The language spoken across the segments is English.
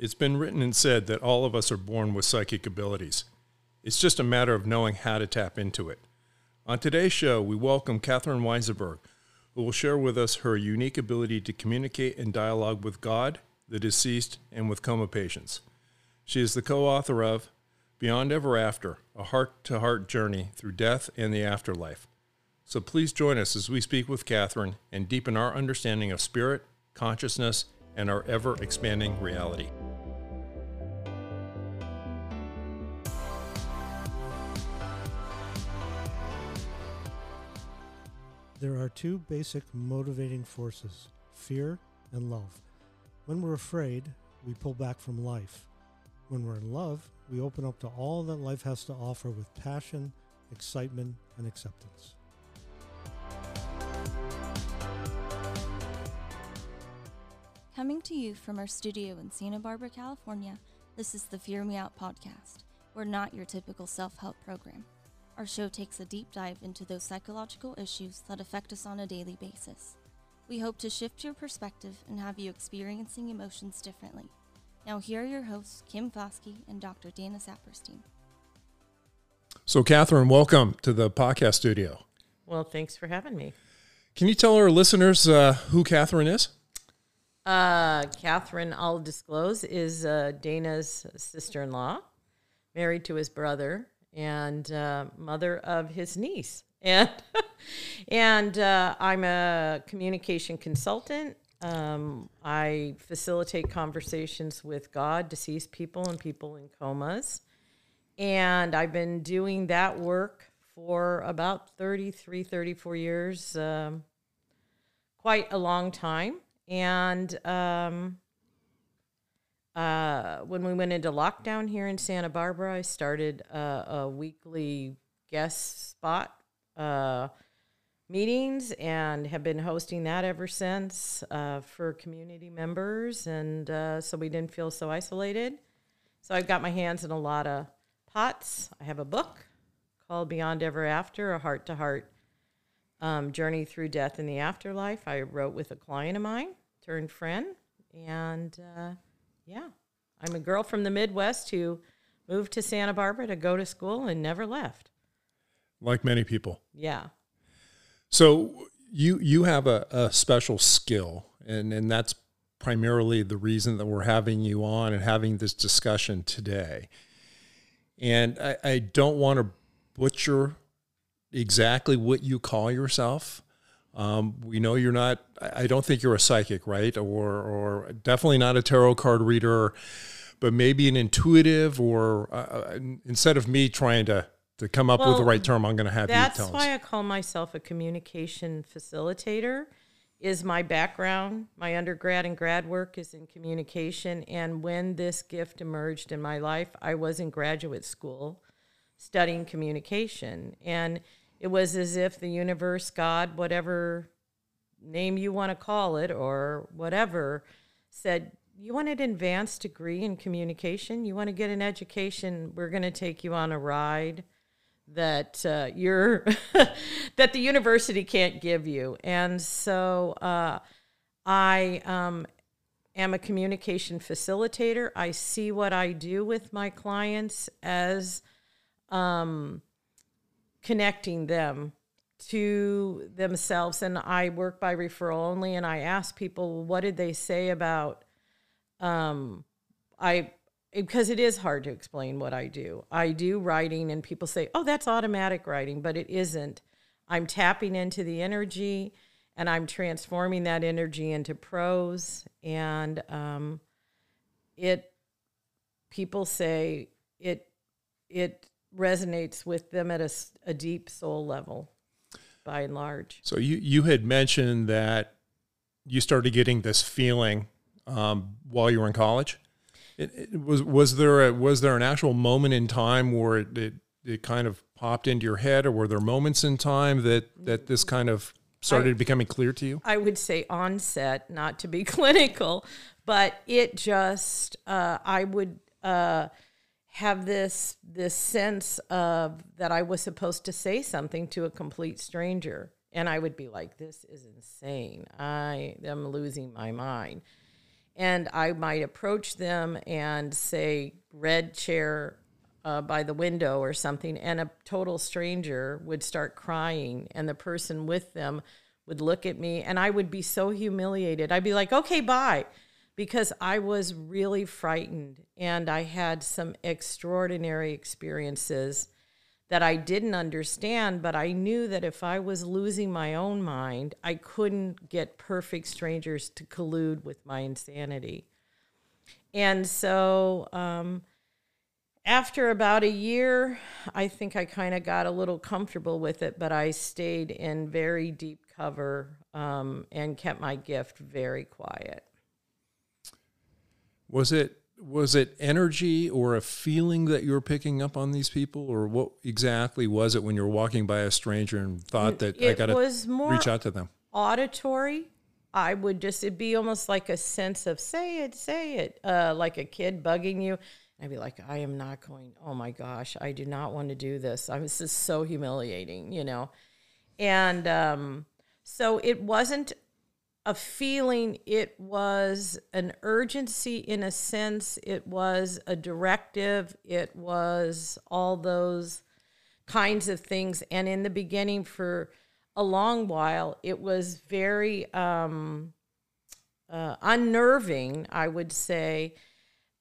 It's been written and said that all of us are born with psychic abilities. It's just a matter of knowing how to tap into it. On today's show, we welcome Catherine Weissenberg, who will share with us her unique ability to communicate and dialogue with God, the deceased, and with coma patients. She is the co author of Beyond Ever After A Heart to Heart Journey Through Death and the Afterlife. So please join us as we speak with Catherine and deepen our understanding of spirit, consciousness, and our ever expanding reality. There are two basic motivating forces fear and love. When we're afraid, we pull back from life. When we're in love, we open up to all that life has to offer with passion, excitement, and acceptance. Coming to you from our studio in Santa Barbara, California, this is the Fear Me Out podcast. We're not your typical self help program. Our show takes a deep dive into those psychological issues that affect us on a daily basis. We hope to shift your perspective and have you experiencing emotions differently. Now, here are your hosts, Kim Foskey and Dr. Dana Saperstein. So, Catherine, welcome to the podcast studio. Well, thanks for having me. Can you tell our listeners uh, who Catherine is? Uh, Catherine, I'll disclose, is uh, Dana's sister in law, married to his brother, and uh, mother of his niece. And, and uh, I'm a communication consultant. Um, I facilitate conversations with God, deceased people, and people in comas. And I've been doing that work for about 33, 34 years, um, quite a long time. And um, uh, when we went into lockdown here in Santa Barbara, I started a, a weekly guest spot uh, meetings and have been hosting that ever since uh, for community members. And uh, so we didn't feel so isolated. So I've got my hands in a lot of pots. I have a book called Beyond Ever After, a heart to heart journey through death in the afterlife. I wrote with a client of mine, turned friend. And uh, yeah, I'm a girl from the Midwest who moved to Santa Barbara to go to school and never left. Like many people. Yeah. So you you have a, a special skill, and and that's primarily the reason that we're having you on and having this discussion today. And I, I don't want to butcher exactly what you call yourself. Um, we know you're not. I don't think you're a psychic, right? Or or definitely not a tarot card reader, but maybe an intuitive. Or uh, uh instead of me trying to to come up Well, with the right term, I'm going to have you That's tell us. why I call myself a communication facilitator. Is my background, my undergrad and grad work is in communication. And when this gift emerged in my life, I was in graduate school studying communication. And it was as if the universe, God, whatever name you want to call it or whatever, said, You want an advanced degree in communication? You want to get an education? We're going to take you on a ride that uh, you're that the university can't give you. And so uh, I um, am a communication facilitator. I see what I do with my clients as um, connecting them to themselves. And I work by referral only. And I ask people, what did they say about um, I because it is hard to explain what I do. I do writing, and people say, "Oh, that's automatic writing," but it isn't. I'm tapping into the energy, and I'm transforming that energy into prose, and um, it. People say it it resonates with them at a deep soul level, by and large. So you you had mentioned that you started getting this feeling um, while you were in college. It, it was was there a, was there an actual moment in time where it, it it kind of popped into your head, or were there moments in time that that this kind of started becoming clear to you? I would say onset, not to be clinical, but it just uh, I would uh, have this this sense of that I was supposed to say something to a complete stranger, and I would be like, "This is insane. I am losing my mind." and I might approach them and say, red chair uh, by the window or something, and a total stranger would start crying, and the person with them would look at me, and I would be so humiliated. I'd be like, okay, bye. Because I was really frightened, and I had some extraordinary experiences that I didn't understand, but I knew that if I was losing my own mind, I couldn't get perfect strangers to collude with my insanity. And so, um, after about a year, I think I kind of got a little comfortable with it, but I stayed in very deep cover um, and kept my gift very quiet. Was it was it energy or a feeling that you were picking up on these people, or what exactly was it when you were walking by a stranger and thought that it I got to reach out to them? Auditory. I would just it'd be almost like a sense of say it, say it, uh, like a kid bugging you. I'd be like, I am not going. Oh my gosh, I do not want to do this. I was just so humiliating, you know. And um, so it wasn't a feeling, it was an urgency in a sense, it was a directive, it was all those kinds of things. And in the beginning, for a long while, it was very um, uh, unnerving, I would say,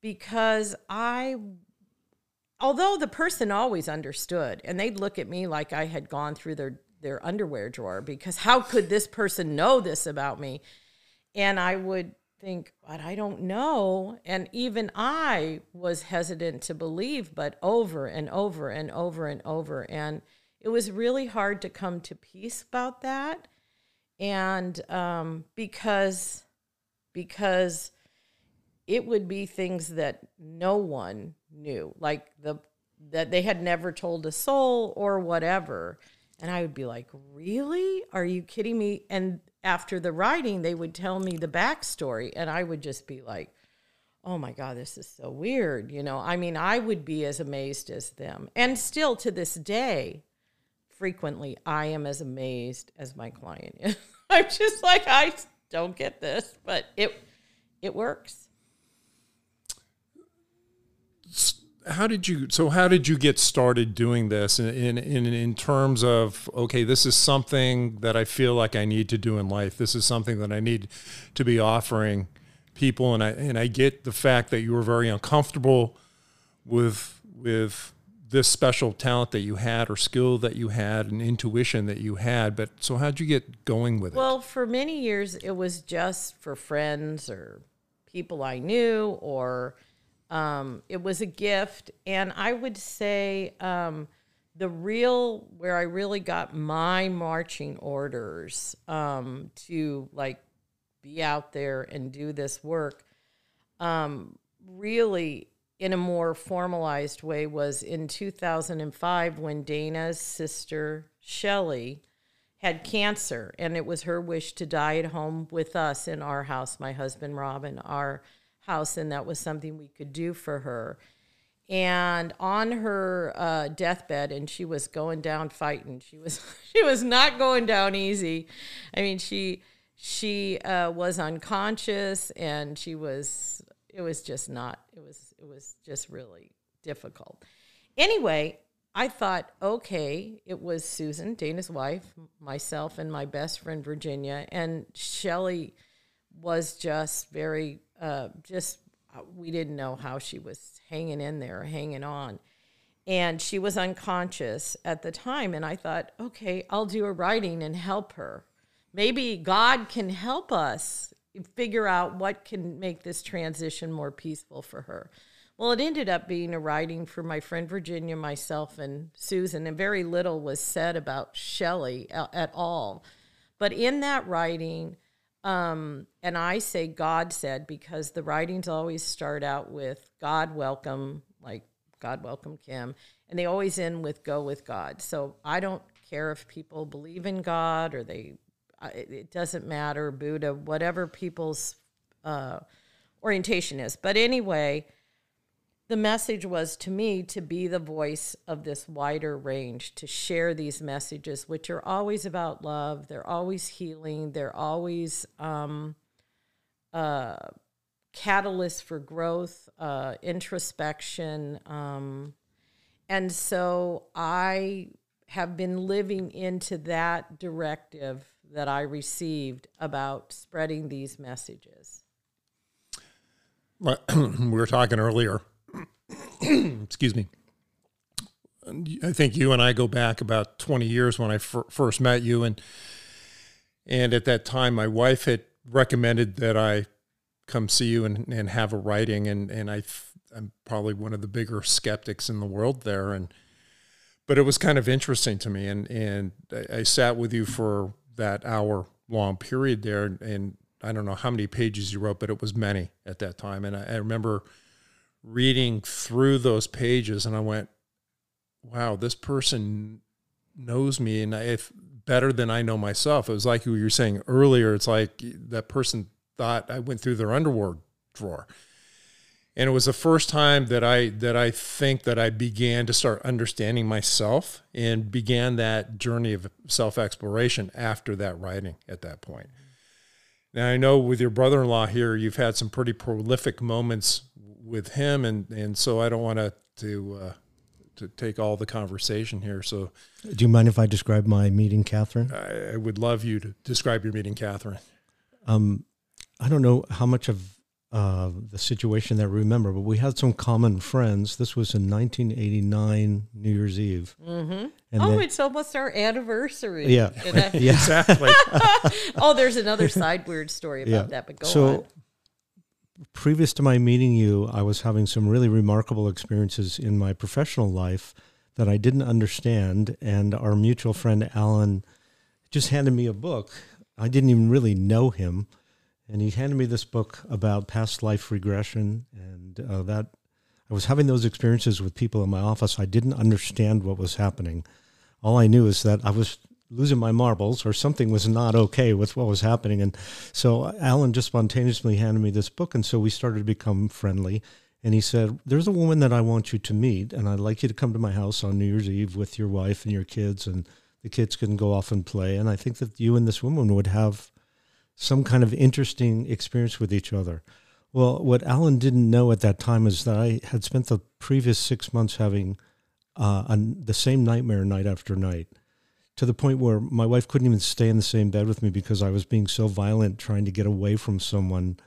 because I although the person always understood and they'd look at me like I had gone through their their underwear drawer because how could this person know this about me? And I would think, but I don't know. And even I was hesitant to believe, but over and over and over and over. And it was really hard to come to peace about that. And um, because, because it would be things that no one knew, like the that they had never told a soul or whatever. And I would be like, Really? Are you kidding me? And after the writing, they would tell me the backstory, and I would just be like, Oh my God, this is so weird. You know, I mean, I would be as amazed as them. And still to this day, frequently, I am as amazed as my client is. I'm just like, I don't get this, but it it works how did you so how did you get started doing this in, in in terms of okay this is something that i feel like i need to do in life. This is something that i need to be offering people. And i and i get the fact that you were very uncomfortable with with this special talent that you had or skill that you had and intuition that you had. But so how'd you get going with it? Well for many years it was just for friends or people i knew or um, it was a gift, and I would say um, the real where I really got my marching orders um, to like be out there and do this work, um, really in a more formalized way was in 2005 when Dana's sister Shelly had cancer, and it was her wish to die at home with us in our house, my husband Robin, our house, and that was something we could do for her. And on her uh, deathbed, and she was going down fighting. She was she was not going down easy. I mean, she she uh, was unconscious, and she was it was just not it was it was just really difficult. Anyway, I thought, okay, it was Susan, Dana's wife, myself, and my best friend Virginia, and Shelly was just very uh, just uh, we didn't know how she was hanging in there, hanging on. And she was unconscious at the time. And I thought, okay, I'll do a writing and help her. Maybe God can help us figure out what can make this transition more peaceful for her. Well, it ended up being a writing for my friend Virginia, myself, and Susan, and very little was said about Shelley at all. But in that writing, um, and I say God said because the writings always start out with God welcome, like God welcome Kim, and they always end with go with God. So I don't care if people believe in God or they, it doesn't matter, Buddha, whatever people's uh, orientation is. But anyway, the message was to me to be the voice of this wider range, to share these messages, which are always about love. They're always healing. They're always um, uh, catalyst for growth, uh, introspection. Um, and so I have been living into that directive that I received about spreading these messages. We were talking earlier. Excuse me. I think you and I go back about 20 years when I first met you and and at that time my wife had recommended that I come see you and, and have a writing and and I I'm probably one of the bigger skeptics in the world there and but it was kind of interesting to me and and I, I sat with you for that hour long period there and, and I don't know how many pages you wrote but it was many at that time and I, I remember reading through those pages and I went wow, this person knows me and if better than I know myself. It was like you were saying earlier. It's like that person thought I went through their underwear drawer. And it was the first time that I that I think that I began to start understanding myself and began that journey of self exploration after that writing at that point. Now I know with your brother in law here, you've had some pretty prolific moments with him, and and so I don't want to to uh, to take all the conversation here. So, do you mind if I describe my meeting, Catherine? I, I would love you to describe your meeting, Catherine. Um, I don't know how much of uh, the situation that I remember, but we had some common friends. This was in 1989, New Year's Eve. Mm-hmm. oh, then, it's almost our anniversary. Yeah, yeah. exactly. oh, there's another side weird story about yeah. that, but go so, on previous to my meeting you, I was having some really remarkable experiences in my professional life that I didn't understand. And our mutual friend Alan just handed me a book. I didn't even really know him. And he handed me this book about past life regression. And uh, that I was having those experiences with people in my office. I didn't understand what was happening. All I knew is that I was losing my marbles or something was not okay with what was happening. And so Alan just spontaneously handed me this book. And so we started to become friendly. And he said, There's a woman that I want you to meet, and I'd like you to come to my house on New Year's Eve with your wife and your kids, and the kids can go off and play. And I think that you and this woman would have some kind of interesting experience with each other. Well, what Alan didn't know at that time is that I had spent the previous six months having uh, the same nightmare night after night to the point where my wife couldn't even stay in the same bed with me because I was being so violent trying to get away from someone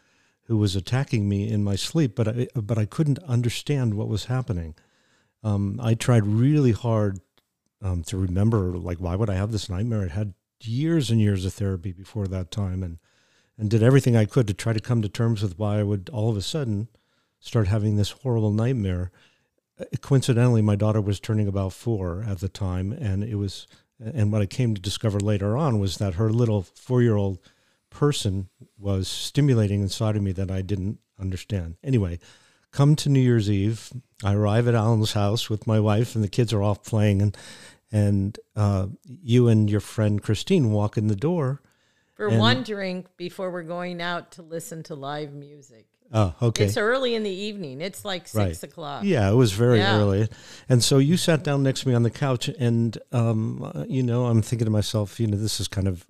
who was attacking me in my sleep, but I, but I couldn't understand what was happening. Um, I tried really hard um, to remember, like, why would I have this nightmare? I had years and years of therapy before that time, and and did everything I could to try to come to terms with why I would all of a sudden start having this horrible nightmare. Uh, coincidentally, my daughter was turning about four at the time, and it was and what I came to discover later on was that her little four year old person was stimulating inside of me that I didn't understand. Anyway, come to New Year's Eve. I arrive at Alan's house with my wife, and the kids are off playing, and and uh, you and your friend Christine walk in the door. For one drink before we're going out to listen to live music. Oh, okay. It's early in the evening. It's like six right. o'clock. Yeah, it was very yeah. early. And so you sat down next to me on the couch, and um, uh, you know, I'm thinking to myself, you know, this is kind of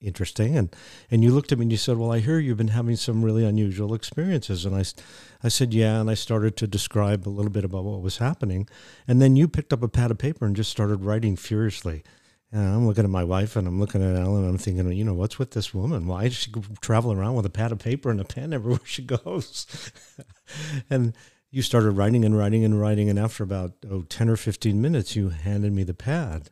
interesting. And and you looked at me and you said, "Well, I hear you've been having some really unusual experiences." And I, I said, "Yeah." And I started to describe a little bit about what was happening, and then you picked up a pad of paper and just started writing furiously. And I'm looking at my wife and I'm looking at Ellen and I'm thinking, you know, what's with this woman? Why does she travel around with a pad of paper and a pen everywhere she goes? and you started writing and writing and writing. And after about, oh, 10 or 15 minutes, you handed me the pad.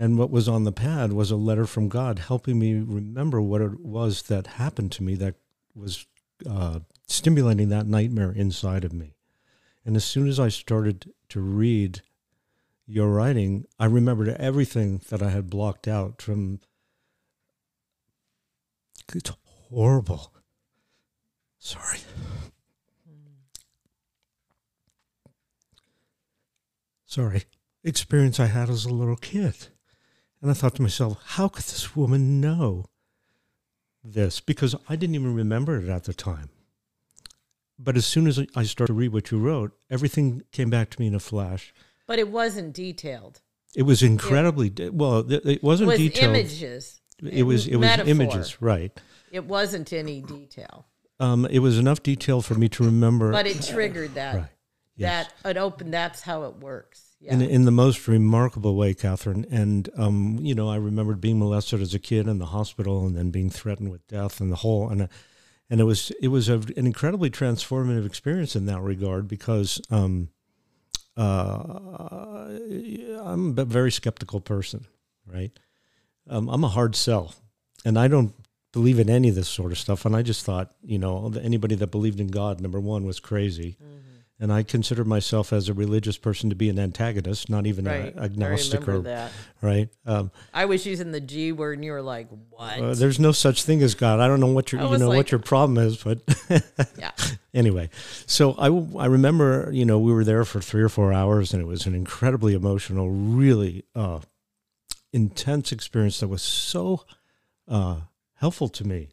And what was on the pad was a letter from God helping me remember what it was that happened to me that was uh, stimulating that nightmare inside of me. And as soon as I started to read your writing, I remembered everything that I had blocked out from. It's horrible. Sorry. Sorry. Experience I had as a little kid. And I thought to myself, how could this woman know this? Because I didn't even remember it at the time. But as soon as I started to read what you wrote, everything came back to me in a flash but it wasn't detailed. It was incredibly it, well. It wasn't it was detailed. Images. It was it was Metaphor. images, right? It wasn't any detail. Um, it was enough detail for me to remember. But it triggered that. Right. Yes. That it opened. That's how it works. Yeah. in, in the most remarkable way, Catherine. And, um, you know, I remembered being molested as a kid in the hospital and then being threatened with death and the whole, and, uh, and it was, it was a, an incredibly transformative experience in that regard because, um, uh, I'm a very skeptical person, right? Um, I'm a hard sell and I don't believe in any of this sort of stuff. And I just thought, you know, anybody that believed in God, number one, was crazy. Mm-hmm and I consider myself as a religious person to be an antagonist, not even right. a agnostic I or that. right. Um, I was using the G word, and you were like, "What?" Uh, there's no such thing as God. I don't know what your you know like, what your problem is, but yeah. Anyway, so I I remember you know we were there for three or four hours, and it was an incredibly emotional, really uh, intense experience that was so uh, helpful to me.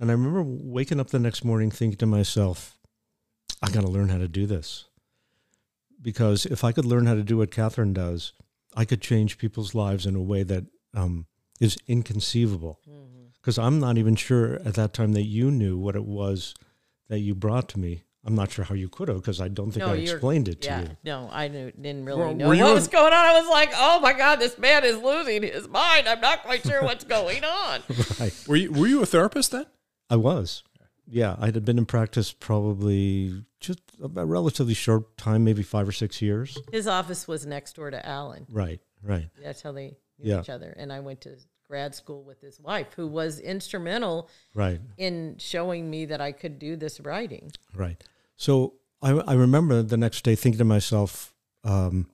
And I remember waking up the next morning thinking to myself I got to learn how to do this. Because if I could learn how to do what Catherine does, I could change people's lives in a way that um, is inconceivable. Because mm-hmm. I'm not even sure at that time that you knew what it was that you brought to me. I'm not sure how you could have because I don't think no, I explained it to yeah, you. No, I knew, didn't really well, know what was going on. I was like, oh my God, this man is losing his mind. I'm not quite sure what's going on. right. Were you, were you a therapist then? I was yeah, I had been in practice probably just a relatively short time, maybe five or six years. His office was next door to Alan. Right, right. That's how they knew yeah. each other. And I went to grad school with his wife, who was instrumental right in showing me that I could do this writing. Right. So I, I remember the next day thinking to myself, um,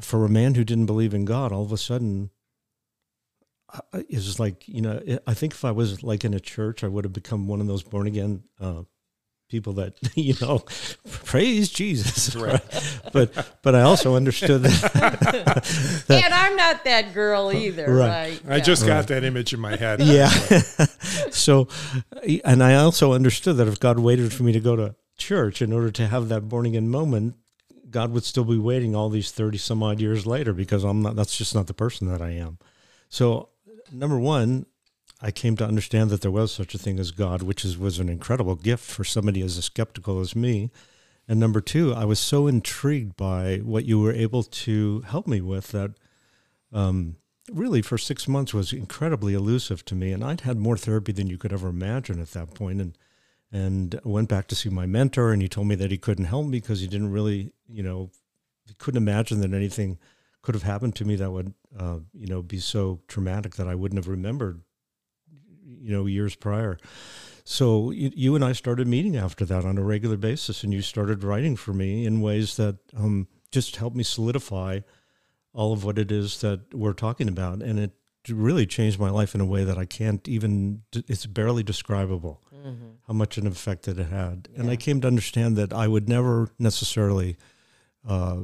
for a man who didn't believe in God, all of a sudden is like you know i think if i was like in a church i would have become one of those born again uh, people that you know praise jesus right. but but i also understood that, that, and i'm not that girl either right, right? i yeah. just got that image in my head yeah so and i also understood that if god waited for me to go to church in order to have that born again moment god would still be waiting all these 30 some odd years later because i'm not that's just not the person that i am so number one, I came to understand that there was such a thing as God, which is, was an incredible gift for somebody as skeptical as me. And number two, I was so intrigued by what you were able to help me with that um, really for six months was incredibly elusive to me. And I'd had more therapy than you could ever imagine at that point. And and went back to see my mentor, and he told me that he couldn't help me because he didn't really, you know, he couldn't imagine that anything could have happened to me that would uh, you know be so traumatic that I wouldn't have remembered you know years prior. So you, you and I started meeting after that on a regular basis, and you started writing for me in ways that um, just helped me solidify all of what it is that we're talking about, and it really changed my life in a way that I can't even. It's barely describable mm-hmm. how much an effect that it had, yeah. and I came to understand that I would never necessarily. Uh,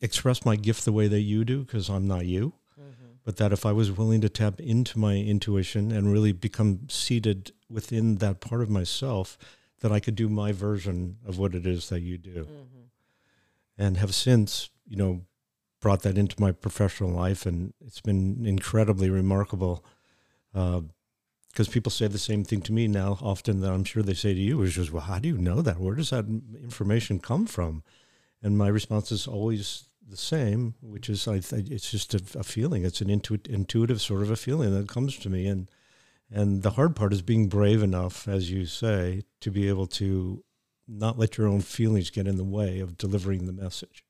express my gift the way that you do because I'm not you. Mm-hmm. But that if I was willing to tap into my intuition and really become seated within that part of myself, that I could do my version of what it is that you do. Mm-hmm. And have since, you know, brought that into my professional life. And it's been incredibly remarkable. because uh, people say the same thing to me now, often that I'm sure they say to you, is just, well, how do you know that? Where does that information come from? And my response is always the same, which is I th- it's just a, a, feeling. It's an intu- intuitive sort of a feeling that comes to me, and and the hard part is being brave enough, as you say, to be able to not let your own feelings get in the way of delivering the message.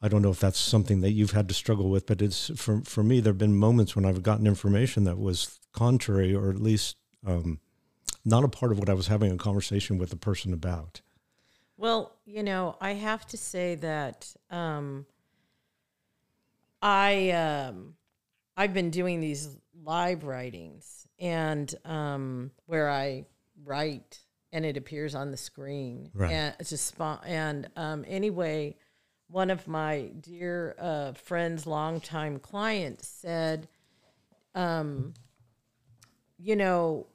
I don't know if that's something that you've had to struggle with, but it's for for me. There have been moments when I've gotten information that was contrary, or at least um, not a part of what I was having a conversation with the person about. Well, you know, I have to say that um, I um, I've been doing these live writings and um, where I write and it appears on the screen. Right. And it's just and um, anyway, one of my dear uh, friends, longtime clients said, um, you know,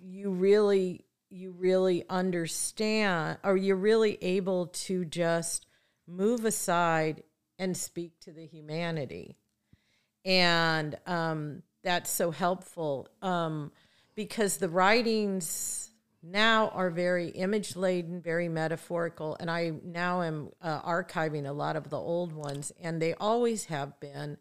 you really you really understand or you're really able to just move aside and speak to the humanity and um, that's so helpful um, because the writings now are very image laden, very metaphorical, and I now am uh, archiving a lot of the old ones, and they always have been,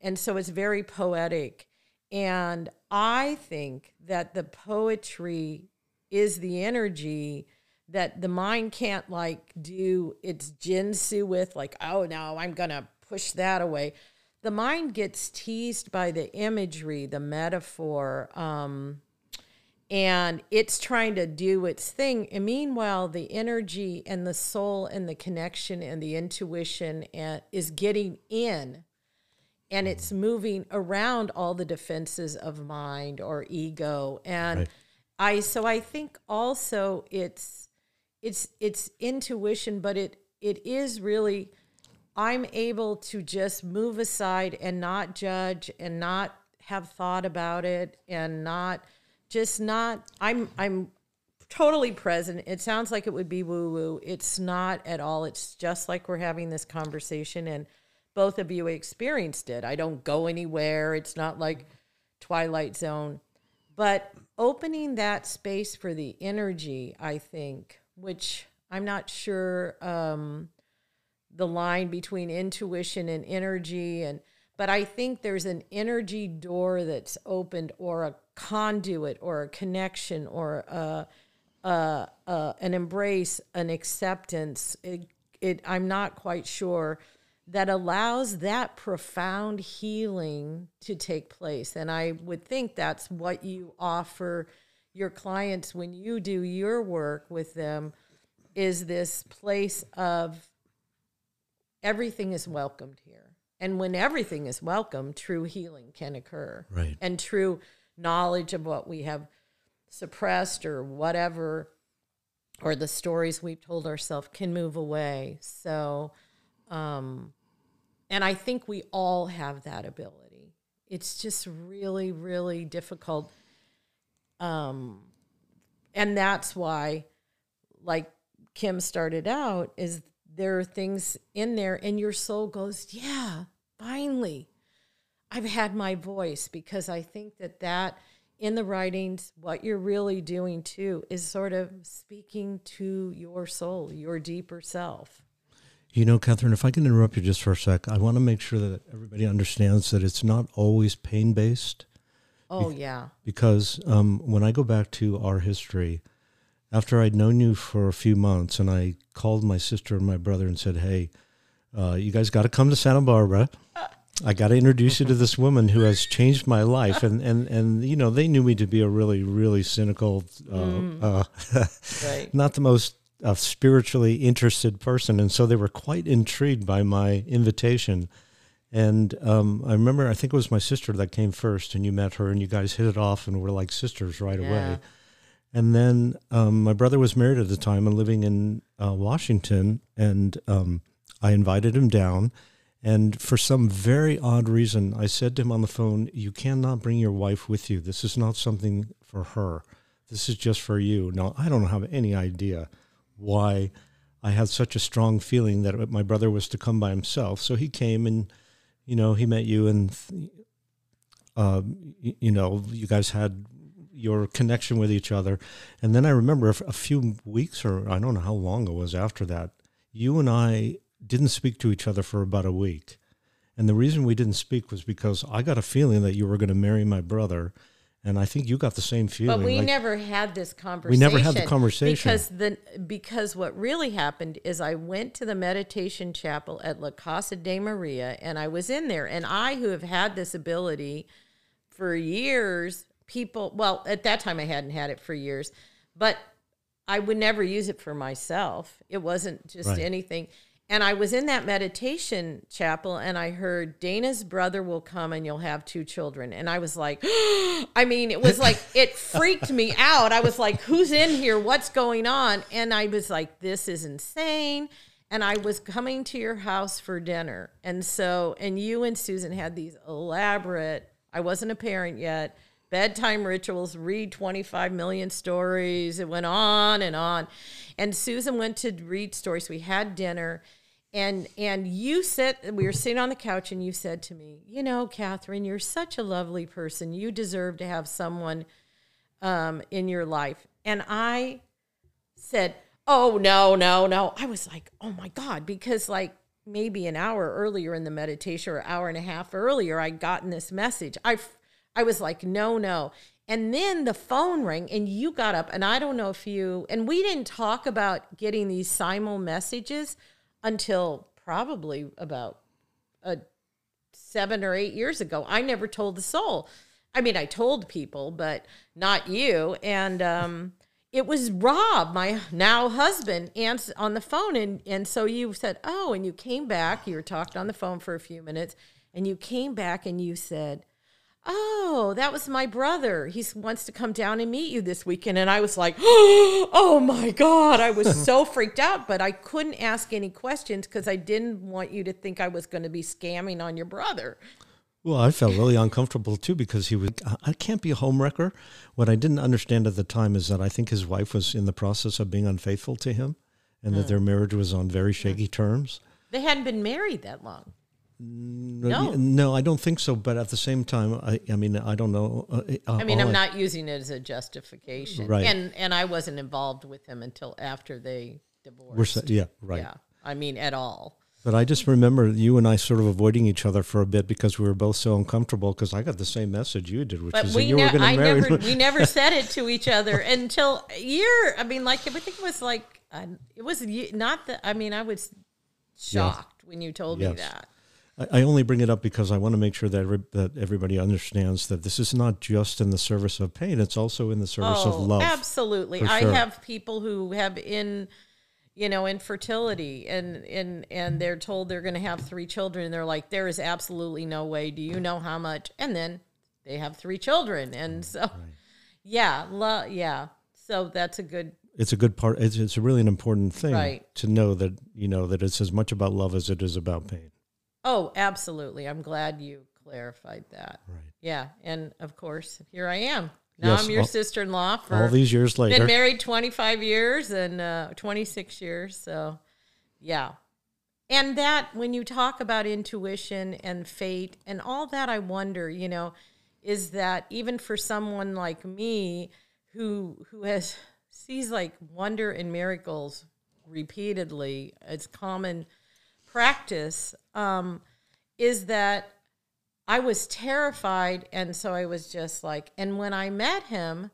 and so it's very poetic. And I think that the poetry is the energy that the mind can't like do its jinsu with, like, oh no, I'm gonna push that away. The mind gets teased by the imagery, the metaphor, um, and it's trying to do its thing. And meanwhile, the energy and the soul and the connection and the intuition and, is getting in and it's moving around all the defenses of mind or ego and right. I so i think also it's it's it's intuition but it it is really i'm able to just move aside and not judge and not have thought about it and not just not i'm i'm totally present it sounds like it would be woo woo it's not at all it's just like we're having this conversation and both of you experienced it. I don't go anywhere. It's not like Twilight Zone. But opening that space for the energy, I think, which I'm not sure um, the line between intuition and energy and but I think there's an energy door that's opened or a conduit or a connection or a, a, a an embrace, an acceptance. It, it, I'm not quite sure that allows that profound healing to take place. And I would think that's what you offer your clients when you do your work with them is this place of everything is welcomed here. And when everything is welcome, true healing can occur. Right. And true knowledge of what we have suppressed or whatever or the stories we've told ourselves can move away. So um, and I think we all have that ability. It's just really, really difficult. Um, and that's why, like Kim started out, is there are things in there, and your soul goes, Yeah, finally, I've had my voice because I think that that in the writings, what you're really doing too is sort of speaking to your soul, your deeper self. You know, Catherine, if I can interrupt you just for a sec, I want to make sure that everybody understands that it's not always pain based. Oh, Be- yeah. Because um, when I go back to our history, after I'd known you for a few months and I called my sister and my brother and said, hey, uh, you guys got to come to Santa Barbara. I got to introduce you to this woman who has changed my life. And, and, and, you know, they knew me to be a really, really cynical, uh, mm. uh, right. not the most a spiritually interested person, and so they were quite intrigued by my invitation. And um, I remember, I think it was my sister that came first, and you met her, and you guys hit it off, and were like sisters right yeah. away. And then um, my brother was married at the time and living in uh, Washington, and um, I invited him down. And for some very odd reason, I said to him on the phone, You cannot bring your wife with you. This is not something for her. This is just for you. Now, I don't have any idea why I had such a strong feeling that my brother was to come by himself. So he came and, you know, he met you and, uh, you know, you guys had your connection with each other. And then I remember a few weeks or I don't know how long it was after that, you and I didn't speak to each other for about a week. And the reason we didn't speak was because I got a feeling that you were going to marry my brother and I think you got the same feeling. But we like, never had this conversation. We never had the conversation because the because what really happened is I went to the meditation chapel at La Casa de Maria, and I was in there, and I who have had this ability for years, people. Well, at that time I hadn't had it for years, but I would never use it for myself. It wasn't just right. anything. And I was in that meditation chapel and I heard Dana's brother will come and you'll have two children. And I was like, I mean, it was like, it freaked me out. I was like, who's in here? What's going on? And I was like, this is insane. And I was coming to your house for dinner. And so, and you and Susan had these elaborate, I wasn't a parent yet, bedtime rituals, read 25 million stories. It went on and on. And Susan went to read stories. We had dinner. And and you said we were sitting on the couch and you said to me, you know, Catherine, you're such a lovely person. You deserve to have someone um, in your life. And I said, Oh, no, no, no. I was like, Oh my God, because like maybe an hour earlier in the meditation or hour and a half earlier, I'd gotten this message. I, I was like, No, no. And then the phone rang and you got up. And I don't know if you, and we didn't talk about getting these simul messages until probably about a seven or eight years ago. I never told the soul. I mean, I told people, but not you. And um, it was Rob, my now husband, on the phone. And, and so you said, Oh, and you came back. You were talking on the phone for a few minutes. And you came back and you said, Oh, that was my brother. He wants to come down and meet you this weekend. And I was like, Oh my God. I was so freaked out, but I couldn't ask any questions because I didn't want you to think I was going to be scamming on your brother. Well, I felt really uncomfortable too because he was, I can't be a homewrecker. What I didn't understand at the time is that I think his wife was in the process of being unfaithful to him and that hmm. their marriage was on very hmm. shaky terms. They hadn't been married that long. No. No, I don't think so. But at the same time, I, I mean, I don't know. Uh, uh, I mean, I'm not using it as a justification. Right. And and I wasn't involved with him until after they divorced. We're, yeah, right. Yeah. I mean, at all. But I just remember you and I sort of avoiding each other for a bit because we were both so uncomfortable. Because I got the same message you did, which But is that you ne- were going I to marry. never, we never said it to each other until a year. I mean, like I think it was like uh, it was not that. I mean, I was shocked when you told me that. I I only bring it up because I want to make sure that every, that everybody understands that this is not just in the service of pain; it's also in the service of oh, love. Oh, Absolutely. for I have people who have in you know infertility and and and they're told they're going to have three children and they're like there is absolutely no way. Do you know how much? And then they have three children and so yeah, lo- yeah. So that's a good It's a good part. It's, it's really an important thing Right. to know that you know that it's as much about love as it is about pain. Oh, absolutely. I'm glad you clarified that. Right. Yeah, and of course, here I am. Now Yes, I'm your all- sister-in-law for All these years later, been married 25 years and uh, 26 years so yeah and that when you talk about intuition and fate and all that i wonder you know is that even for someone like me who who has sees like wonder and miracles repeatedly it's common practice um, is that i was terrified and so i was just like and when i met him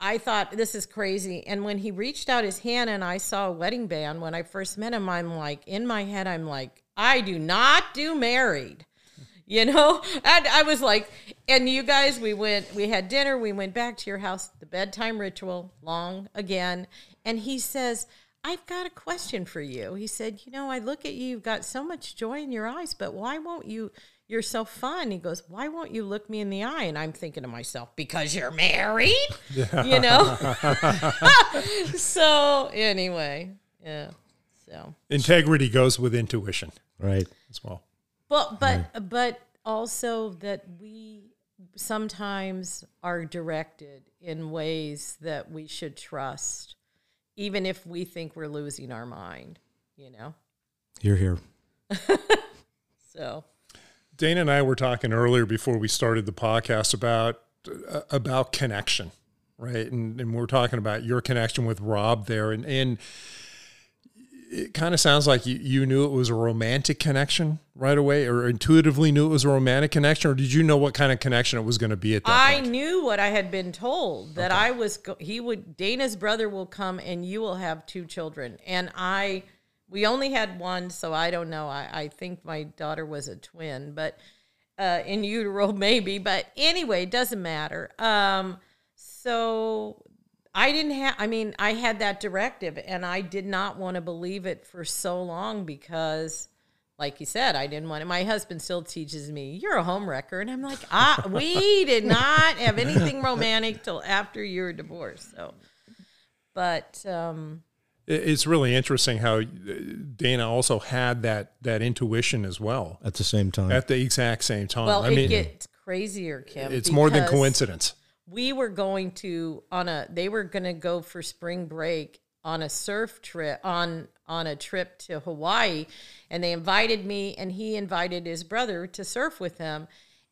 I thought this is crazy. And when he reached out his hand and I saw a wedding band when I first met him, I'm like, in my head, I'm like, I do not do married. You know? And I was like, and you guys, we went, we had dinner, we went back to your house, the bedtime ritual, long again. And he says, I've got a question for you. He said, You know, I look at you, you've got so much joy in your eyes, but why won't you? You're so fun. He goes, Why won't you look me in the eye? And I'm thinking to myself, Because you're married? You know? so, anyway, yeah. So, Integrity goes with intuition right? as well. but, but, but also that we sometimes are directed in ways that we should trust, even if we think we're losing our mind, you know? You're here. So, Dana and I were talking earlier before we started the podcast about uh, about connection, right? And, and we're talking about your connection with Rob there, and and it kind of sounds like you, you knew it was a romantic connection right away, or intuitively knew it was a romantic connection, or did you know what kind of connection it was going to be at that I point? knew what I had been told that I was go- he would Dana's brother will come and you will have two children. And I we only had one so I don't know. I, I think my daughter was a twin but uh, in utero maybe but anyway it doesn't matter. Um, so I didn't have I mean I had that directive and I did not want to believe it for so long because like you said, I didn't want it. My husband still teaches me, "You're a home wrecker," and I'm like, "Ah, we did not have anything romantic till after your divorce." So, but um, It's really interesting how uh, Dana also had that that intuition as well At the same time, at the exact same time. well, I it mean, gets crazier, Kim. it's more than coincidence. We were going to on a. They were going to go for spring break on a surf trip on on a trip to Hawaii, and they invited me, and he invited his brother to surf with him.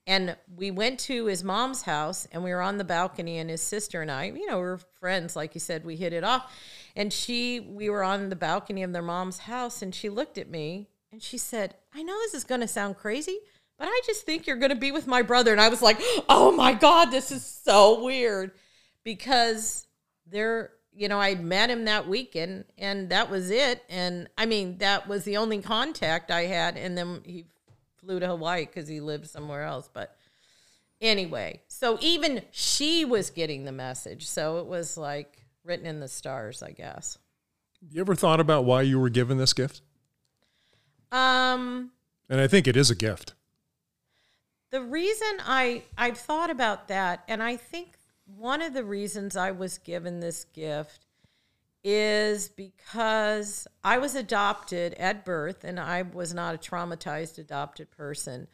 And we went to his mom's house and we were on the balcony and his sister and I, you know, we are friends, like you said, we hit it off. And she, we were on the balcony of their mom's house and she looked at me and she said, I know this is going to sound crazy, but I just think you're going to be with my brother. And I was like, oh my God, this is so weird because they're, you know, I'd met him that weekend and that was it. And I mean, that was the only contact I had. And then he flew to Hawaii because he lived somewhere else. But anyway, so even she was getting the message. So it was like written in the stars, I guess. You ever thought about why you were given this gift? Um, and I think it is a gift. The reason I I've thought about that, and I think one of the reasons I was given this gift is because I was adopted at birth and I was not a traumatized adopted person.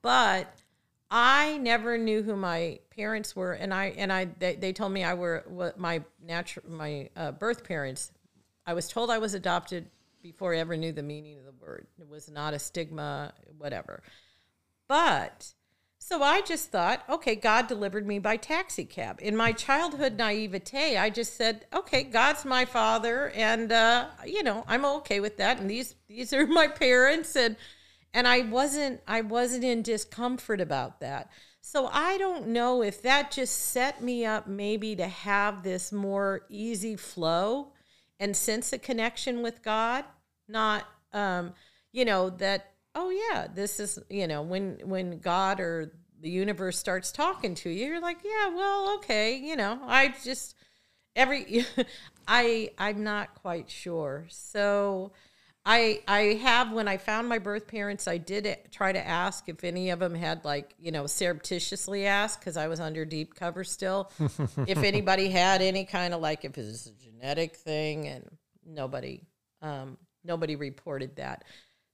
But I never knew who my parents were and I and I they, they told me I were what my natural my uh, birth parents. I was told I was adopted before I ever knew the meaning of the word. It was not a stigma whatever. But so I just thought, okay, God delivered me by taxi cab. In my childhood naivete, I just said, okay, God's my father, and uh, you know, I'm okay with that. And these these are my parents, and and I wasn't I wasn't in discomfort about that. So I don't know if that just set me up maybe to have this more easy flow and sense a connection with God, not um, you know that oh yeah, this is, you know, when when God or the universe starts talking to you, you're like, yeah, well, okay, you know, I just every I I'm not quite sure. So I I have when I found my birth parents, I did try to ask if any of them had like you know surreptitiously asked because I was under deep cover still, if anybody had any kind of like if it's a genetic thing, and nobody um, nobody reported that.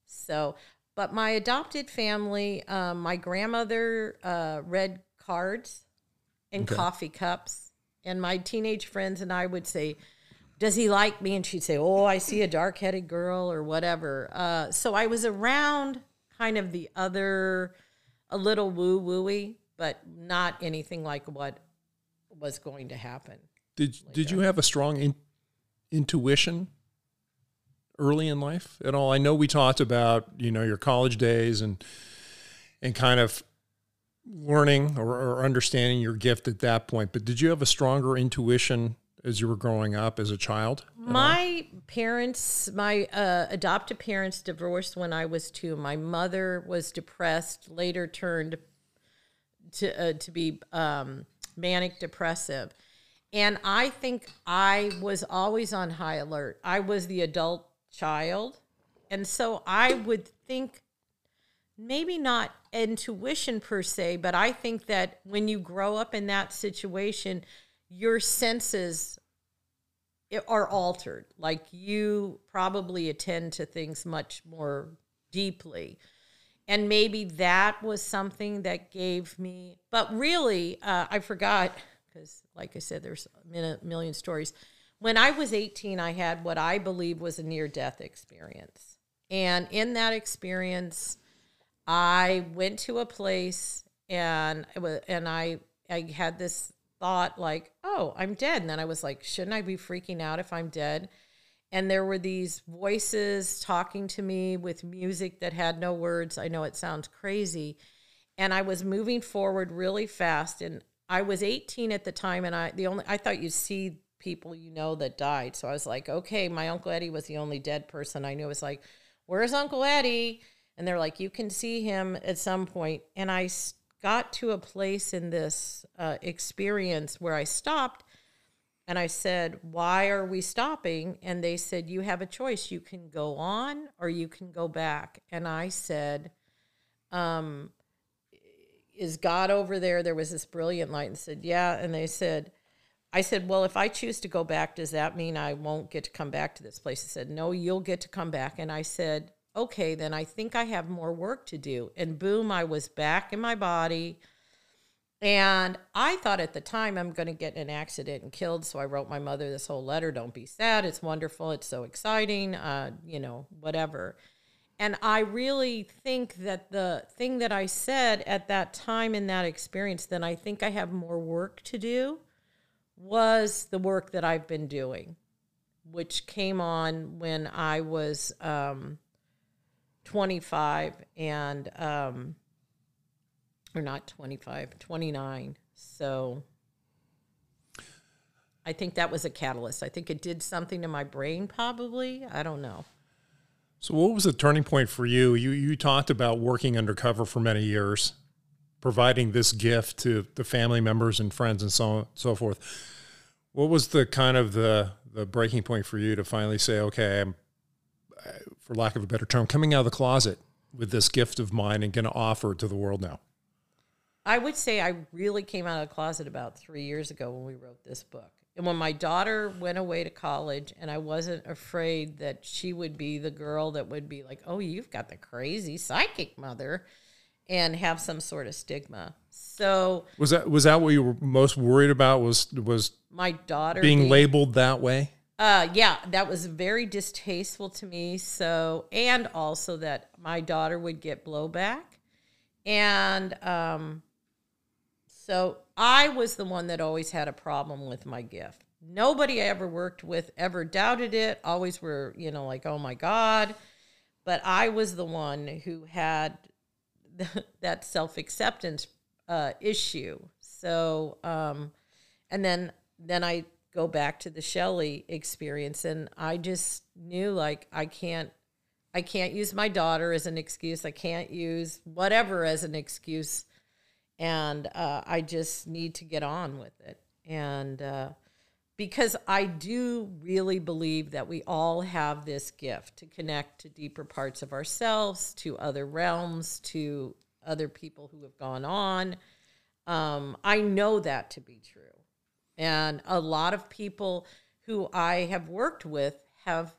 So but my adopted family, um, my grandmother uh, read cards and okay. coffee cups, and my teenage friends and I would say, "Does he like me?" And she'd say, "Oh, I see a dark-headed girl or whatever." Uh, so I was around kind of the other, a little woo wooey, but not anything like what was going to happen. Did later. Did you have a strong in, intuition early in life at all? I know we talked about you know your college days and and kind of learning or, or, understanding your gift at that point, but did you have a stronger intuition as you were growing up as a child? My parents, my uh, adoptive parents, divorced when I was two. My mother was depressed, later turned to uh, to be um, manic depressive. And I think I was always on high alert. I was the adult child. And so I would think maybe not intuition per se, but I think that when you grow up in that situation, your senses are altered. Like you probably attend to things much more deeply. And maybe that was something that gave me, but really, uh, I forgot because, like I said, there's a million stories when I was 18, I had what I believe was a near death experience. And in that experience, I went to a place and it was, and I I had this thought like, "Oh, I'm dead." And then I was like, "Shouldn't I be freaking out if I'm dead?" And there were these voices talking to me with music that had no words. I know it sounds crazy. And I was moving forward really fast and I was 18 at the time and I the only I thought you'd see people you know that died. So I was like, okay, my Uncle Eddie was the only dead person I knew. I was like, where's Uncle Eddie? And they're like, you can see him at some point. And I got to a place in this uh, experience where I stopped and I said, Why are we stopping? And they said, You have a choice. You can go on or you can go back. And I said, um, Is God over there? There was this brilliant light and said, Yeah. And they said, I said, Well, if I choose to go back, does that mean I won't get to come back to this place? He said, No, you'll get to come back. And I said, Okay, then I think I have more work to do. And boom, I was back in my body. And I thought at the time I'm going to get in an accident and killed. So I wrote my mother this whole letter Don't be sad. It's wonderful. It's so exciting. Uh, you know, whatever. and I really think that the thing that I said at that time in that experience, then I think I have more work to do, was the work that I've been doing, which came on when I was um, 25 and, um, or not 25, 29. So I think that was a catalyst. I think it did something to my brain, probably. I don't know. So, what was the turning point for you? You you talked about working undercover for many years, providing this gift to the family members and friends and so on, so forth. What was the kind of the the breaking point for you to finally say, okay, I'm, for lack of a better term, coming out of the closet with this gift of mine and going to offer it to the world now? I would say I really came out of the closet about three years ago when we wrote this book. And when my daughter went away to college, and I wasn't afraid that she would be the girl that would be like, oh, you've got the crazy psychic mother, and have some sort of stigma. So was that was that what you were most worried about? Was was my daughter being, being labeled that way? Uh, yeah, that was very distasteful to me. So, and also that my daughter would get blowback, and um, so I was the one that always had a problem with my gift. Nobody I ever worked with ever doubted it, always were, you know, like, oh my God. But I was the one who had that self acceptance uh, issue. So, um, and then, then I go back to the Shelley experience and I just knew like I can't I can't use my daughter as an excuse. I can't use whatever as an excuse and uh, I just need to get on with it. And uh, because I do really believe that we all have this gift to connect to deeper parts of ourselves, to other realms, to other people who have gone on. Um, I know that to be true. And a lot of people who I have worked with have,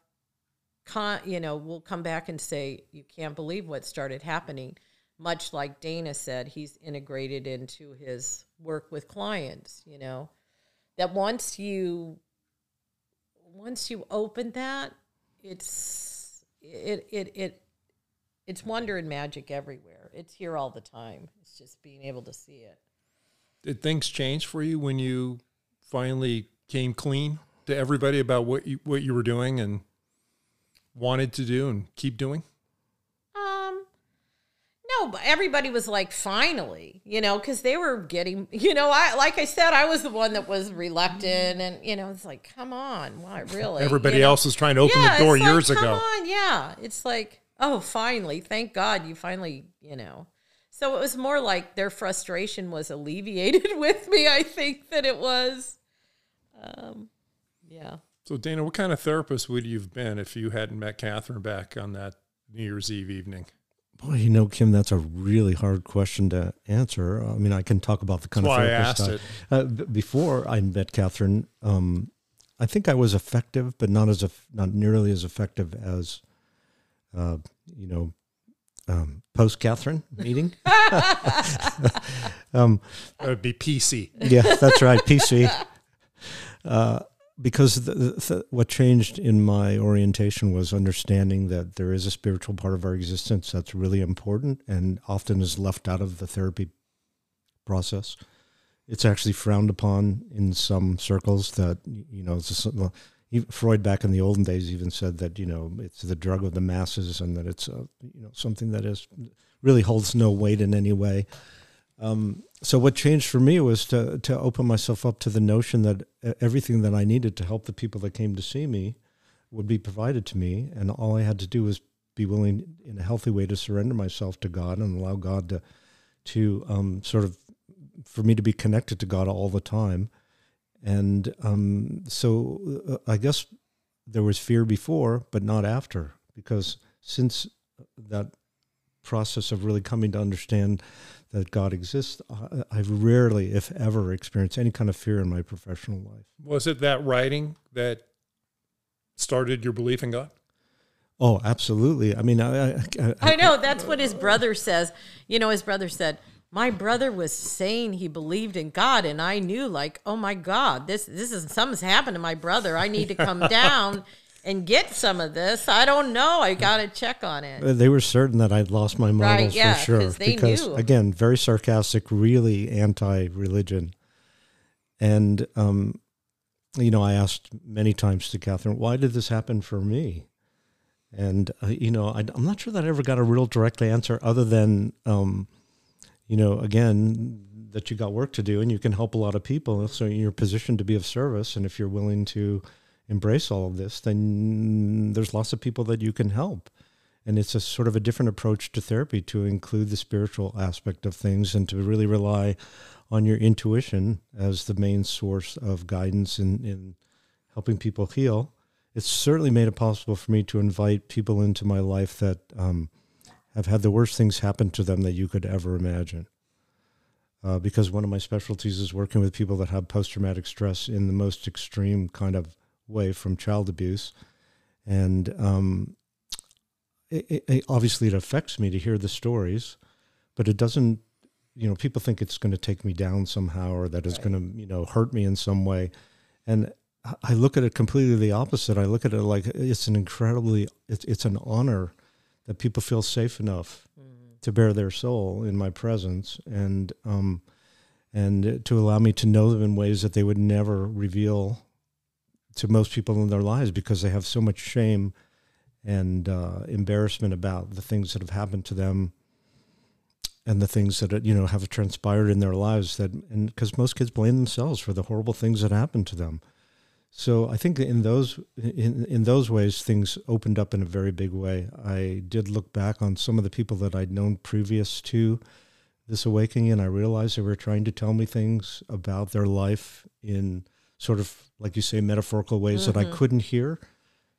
con- you know, will come back and say, You can't believe what started happening much like Dana said, he's integrated into his work with clients, you know. That once you once you open that, it's it it it it's wonder and magic everywhere. It's here all the time. It's just being able to see it. Did things change for you when you finally came clean to everybody about what you what you were doing and wanted to do and keep doing? No, everybody was like, finally, you know, because they were getting, you know, I like I said, I was the one that was reluctant, and you know, it's like, come on, why really? Everybody you know? else was trying to open yeah, the door years like, ago. On, yeah, it's like, oh, finally, thank God you finally, you know. So it was more like their frustration was alleviated with me. I think that it was, um, yeah. So Dana, what kind of therapist would you have been if you hadn't met Catherine back on that New Year's Eve evening? Boy, you know, Kim, that's a really hard question to answer. I mean, I can talk about the kind that's of why I asked it. Uh, b- before I met Catherine, um, I think I was effective, but not as a, not nearly as effective as, uh, you know, um, post Catherine meeting. um, that would be PC. Yeah, that's right, PC. Uh, because the, the, what changed in my orientation was understanding that there is a spiritual part of our existence that's really important and often is left out of the therapy process. It's actually frowned upon in some circles that you know. Freud back in the olden days even said that you know it's the drug of the masses and that it's a, you know something that is really holds no weight in any way. Um, so what changed for me was to to open myself up to the notion that everything that I needed to help the people that came to see me would be provided to me, and all I had to do was be willing, in a healthy way, to surrender myself to God and allow God to to um, sort of for me to be connected to God all the time. And um, so uh, I guess there was fear before, but not after, because since that process of really coming to understand that God exists, I've rarely, if ever, experienced any kind of fear in my professional life. Was it that writing that started your belief in God? Oh, absolutely. I mean, I, I, I, I know that's what his brother says. You know, his brother said, my brother was saying he believed in God, and I knew, like, oh my God, this this is something's happened to my brother. I need to come down and get some of this. I don't know. I got to check on it. Uh, They were certain that I'd lost my marbles yeah, for sure. because knew. again, very sarcastic, really anti-religion, and um, you know, I asked many times to Catherine, "Why did this happen for me?" And uh, you know, I, I'm not sure that I ever got a real direct answer, other than um, you know, again, that you got work to do and you can help a lot of people. So you're positioned to be of service, and if you're willing to embrace all of this, then there's lots of people that you can help. And it's a sort of a different approach to therapy to include the spiritual aspect of things and to really rely on your intuition as the main source of guidance in, in helping people heal. It's certainly made it possible for me to invite people into my life that um, have had the worst things happen to them that you could ever imagine. Uh, because one of my specialties is working with people that have post traumatic stress in the most extreme kind of way from child abuse. And um, it, it, obviously, it affects me to hear the stories, but it doesn't, you know, people think it's going to take me down somehow or that it's going to, you know, hurt me in some way. And I- look at it completely the opposite. I look at it like it's an incredibly, it's, it's an honor that people feel safe enough to bear their soul in my presence and um, and to allow me to know them in ways that they would never reveal to most people in their lives because they have so much shame and uh, embarrassment about the things that have happened to them and the things that you know have transpired in their lives that and because most kids blame themselves for the horrible things that happened to them so I think in those in in those ways things opened up in a very big way. I did look back on some of the people that I'd known previous to this awakening, and I realized they were trying to tell me things about their life in sort of like you say metaphorical ways that I couldn't hear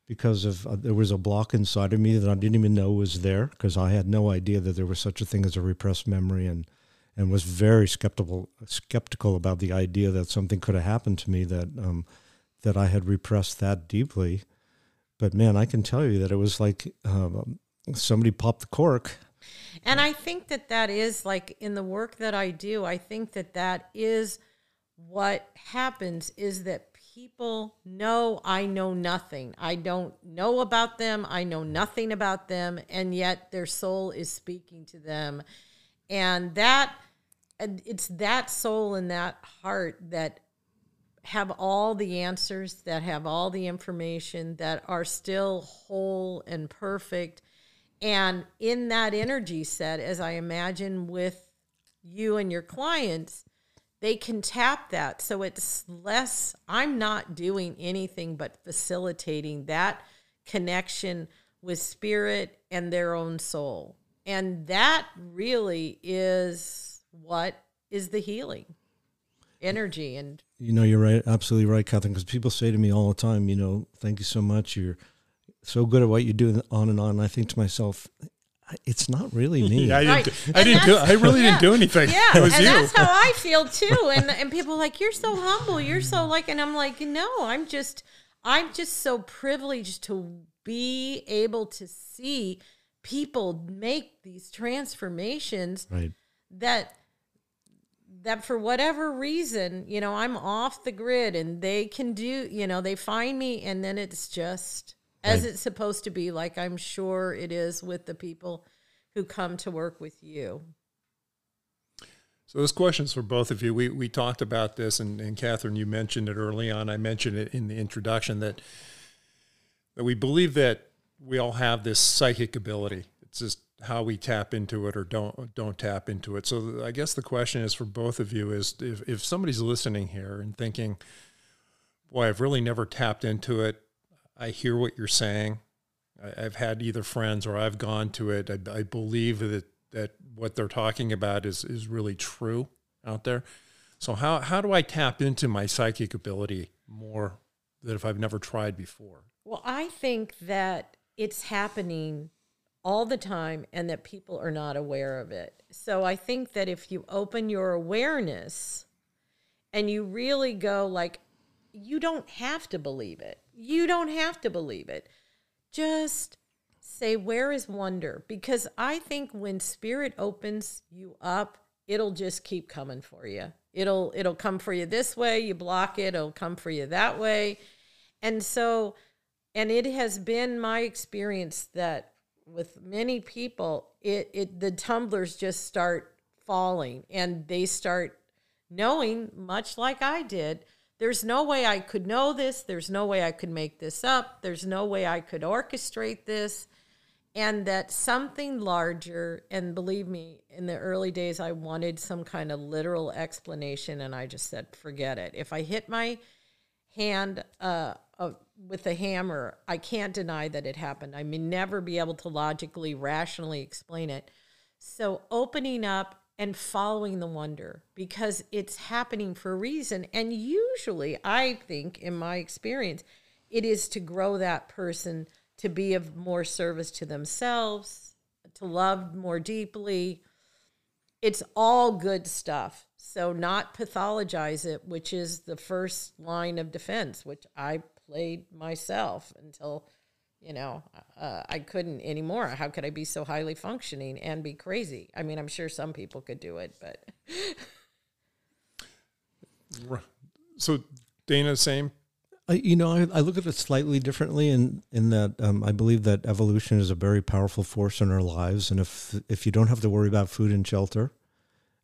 because of uh, there was a block inside of me that I didn't even know was there because I had no idea that there was such a thing as a repressed memory and and was very skeptical skeptical about the idea that something could have happened to me that um, that I had repressed that deeply. But man, I can tell you that it was like um, somebody popped the cork. And I think that that is like in the work that I do, I think that that is what happens is that people know I know nothing. I don't know about them. I know nothing about them. And yet their soul is speaking to them. And that, it's that soul and that heart that have all the answers, that have all the information, that are still whole and perfect. And in that energy set, as I imagine with you and your clients, they can tap that. So it's less, I'm not doing anything but facilitating that connection with spirit and their own soul. And that really is what is the healing energy. And You know, you're right, absolutely right, Catherine. Because people say to me all the time, you know, thank you so much. You're so good at what you do, on and on. And I think to myself, it's not really me. Yeah, I didn't. Right. Do, I didn't do. I really yeah. didn't do anything. Yeah, it was and you. that's how I feel too. And and people are like, "You're so humble. You're so like," and I'm like, "No, I'm just, I'm just so privileged to be able to see people make these transformations Right. that that for whatever reason, you know, I'm off the grid and they can do, you know, they find me and then it's just as Right. it's supposed to be, like I'm sure it is with the people who come to work with you. So this question's for both of you. We we talked about this, and, and Catherine, you mentioned it early on. I mentioned it in the introduction that that we believe that we all have this psychic ability. It's just how we tap into it or don't don't tap into it. So I guess the question is for both of you is if, if somebody's listening here and thinking, boy, I've really never tapped into it. I hear what you're saying. I, I've had either friends or I've gone to it. I, I believe that that what they're talking about is is really true out there. So how how do I tap into my psychic ability more that if I've never tried before? Well, I think that it's happening all the time and that people are not aware of it. So I think that if you open your awareness and you really go like you don't have to believe it. You don't have to believe it. Just say where is wonder because I think when spirit opens you up, it'll just keep coming for you. It'll it'll come for you this way, you block it, it'll come for you that way. And so and it has been my experience that with many people, it, it the tumblers just start falling and they start knowing, much like I did, there's no way I could know this. There's no way I could make this up. There's no way I could orchestrate this. And that something larger, and believe me, in the early days, I wanted some kind of literal explanation, and I just said, forget it. If I hit my hand uh, uh, with a hammer, I can't deny that it happened. I may never be able to logically, rationally explain it. So, opening up and following the wonder because it's happening for a reason. And usually, I think, in my experience, it is to grow that person to be of more service to themselves, to love more deeply. It's all good stuff. So, not pathologize it, which is the first line of defense, which I played myself until you know, uh, I couldn't anymore. How could I be so highly functioning and be crazy? I mean, I'm sure some people could do it, but. so, Dana, same. I, you know, I, I, look at it slightly differently in in that um, I believe that evolution is a very powerful force in our lives, and if if you don't have to worry about food and shelter,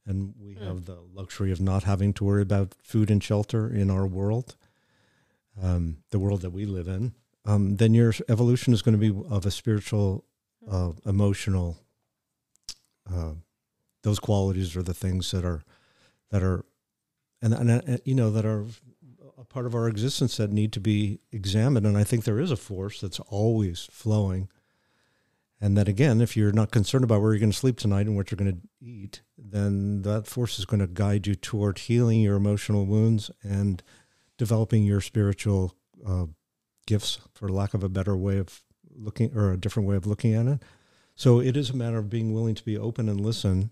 and we mm. have the luxury of not having to worry about food and shelter in our world, um, the world that we live in, um, then your evolution is going to be of a spiritual, uh, emotional. Uh, those qualities are the things that are, that are, and, and uh, you know that are a part of our existence that need to be examined. And I think there is a force that's always flowing. And that again, if you're not concerned about where you're going to sleep tonight and what you're going to eat, then that force is going to guide you toward healing your emotional wounds and developing your spiritual uh, gifts, for lack of a better way of looking or a different way of looking at it. So it is a matter of being willing to be open and listen.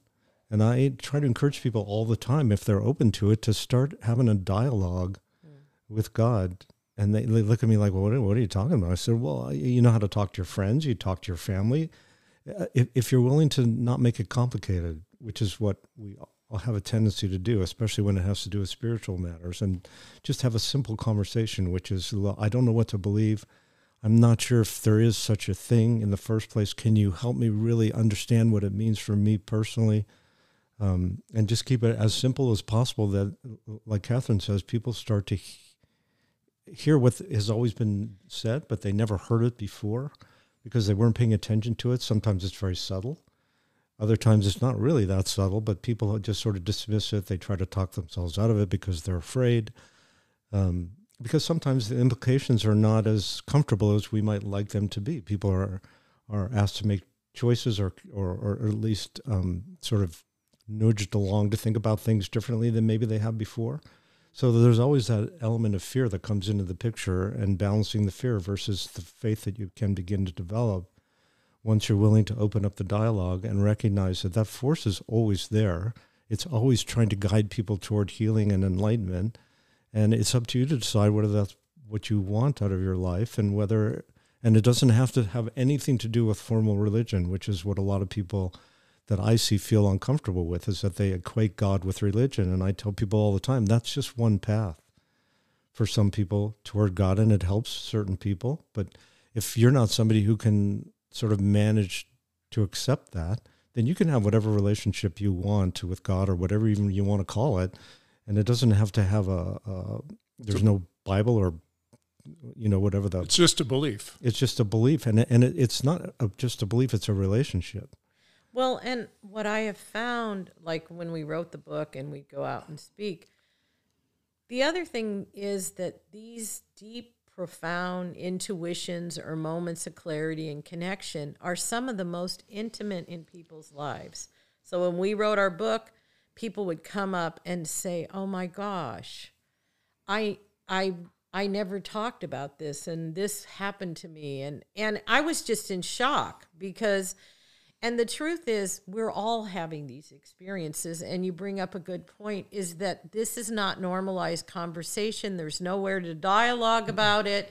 And I try to encourage people all the time, if they're open to it, to start having a dialogue mm. with God. And they, they, look at me like, well, what, what, are you talking about? I said, well, you know how to talk to your friends, you talk to your family. Uh, if, if you're willing to not make it complicated, which is what we I'll have a tendency to do, especially when it has to do with spiritual matters, and just have a simple conversation, which is, I don't know what to believe. I'm not sure if there is such a thing in the first place. Can you help me really understand what it means for me personally? Um, and just keep it as simple as possible that, like Catherine says, people start to he- hear what has always been said, but they never heard it before because they weren't paying attention to it. Sometimes it's very subtle. Other times it's not really that subtle, but people just sort of dismiss it. They try to talk themselves out of it because they're afraid. Um, because sometimes the implications are not as comfortable as we might like them to be. People are are asked to make choices, or or, or at least um, sort of nudged along to think about things differently than maybe they have before. So there's always that element of fear that comes into the picture, and balancing the fear versus the faith that you can begin to develop once you're willing to open up the dialogue and recognize that that force is always there. It's always trying to guide people toward healing and enlightenment. And it's up to you to decide whether that's what you want out of your life and whether, and it doesn't have to have anything to do with formal religion, which is what a lot of people that I see feel uncomfortable with is that they equate God with religion. And I tell people all the time that's just one path for some people toward God, and it helps certain people. But if you're not somebody who can sort of manage to accept that, then you can have whatever relationship you want with God or whatever even you want to call it, and it doesn't have to have a. a there's no Bible or you know whatever the. It's just a belief. It's just a belief, and and it, it's not a, just a belief; it's a relationship. Well, and what I have found, like when we wrote the book and we go out and speak, the other thing is that these deep profound intuitions or moments of clarity and connection are some of the most intimate in people's lives. So when we wrote our book, people would come up and say, "Oh my gosh, I I I never talked about this and this happened to me." And and I was just in shock because and the truth is, we're all having these experiences. And you bring up a good point is that this is not normalized conversation. There's nowhere to dialogue about it.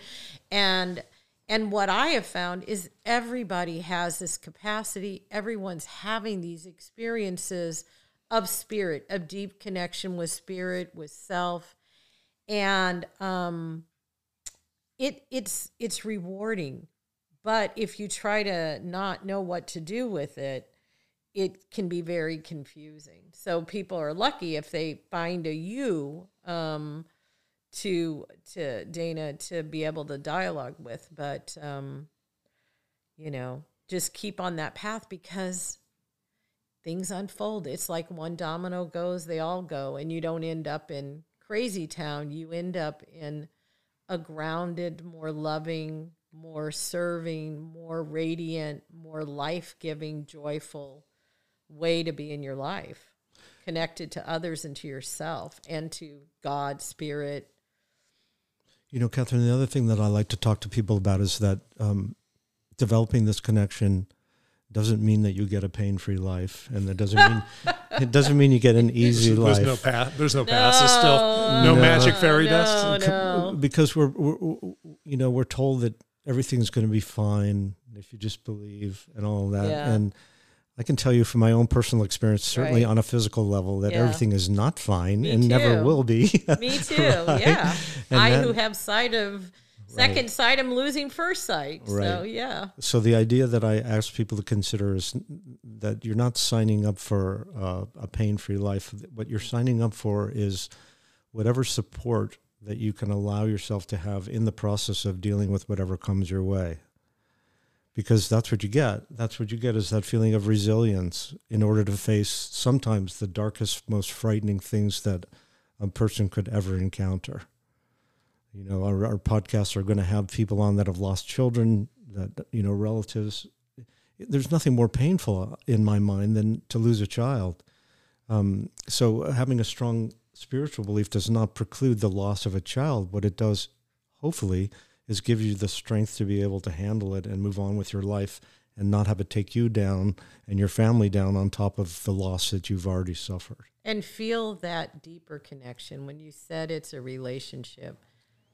And and what I have found is everybody has this capacity. Everyone's having these experiences of spirit, of deep connection with spirit, with self. And um, it it's it's rewarding but if you try to not know what to do with it it can be very confusing. So people are lucky if they find a you um, to to dana to be able to dialogue with. But um, you know just keep on that path because things unfold. It's like one domino goes they all go and you don't end up in crazy town. You end up in a grounded, more loving, more serving, more radiant, more life giving, joyful way to be in your life, connected to others and to yourself and to God, Spirit. You know, Catherine, the other thing that I like to talk to people about is that um, developing this connection doesn't mean that you get a pain-free life, and that doesn't mean it doesn't mean you get an easy there's life. There's no path. There's no, passes still. No, No. magic fairy no, dust. no. because we're, we're you know we're told that everything's going to be fine if you just believe and all of that Yeah. and i can tell you from my own personal experience certainly Right. on a physical level that Yeah. everything is not fine Me and never will be Me too. Right? Yeah. And I that- who have sight of second sight, I'm losing first sight. So yeah. so the idea that i ask people to consider is that you're not signing up for uh, a pain-free life what you're signing up for is whatever support that you can allow yourself to have in the process of dealing with whatever comes your way. Because that's what you get. That's what you get is that feeling of resilience in order to face sometimes the darkest most frightening things that a person could ever encounter. You know our, our podcasts are going to have people on that have lost children that you know relatives. There's nothing more painful in my mind than to lose a child. Um, so having a strong spiritual belief does not preclude the loss of a child what it does hopefully is give you the strength to be able to handle it and move on with your life and not have it take you down and your family down on top of the loss that you've already suffered And feel that deeper connection. When you said it's a relationship,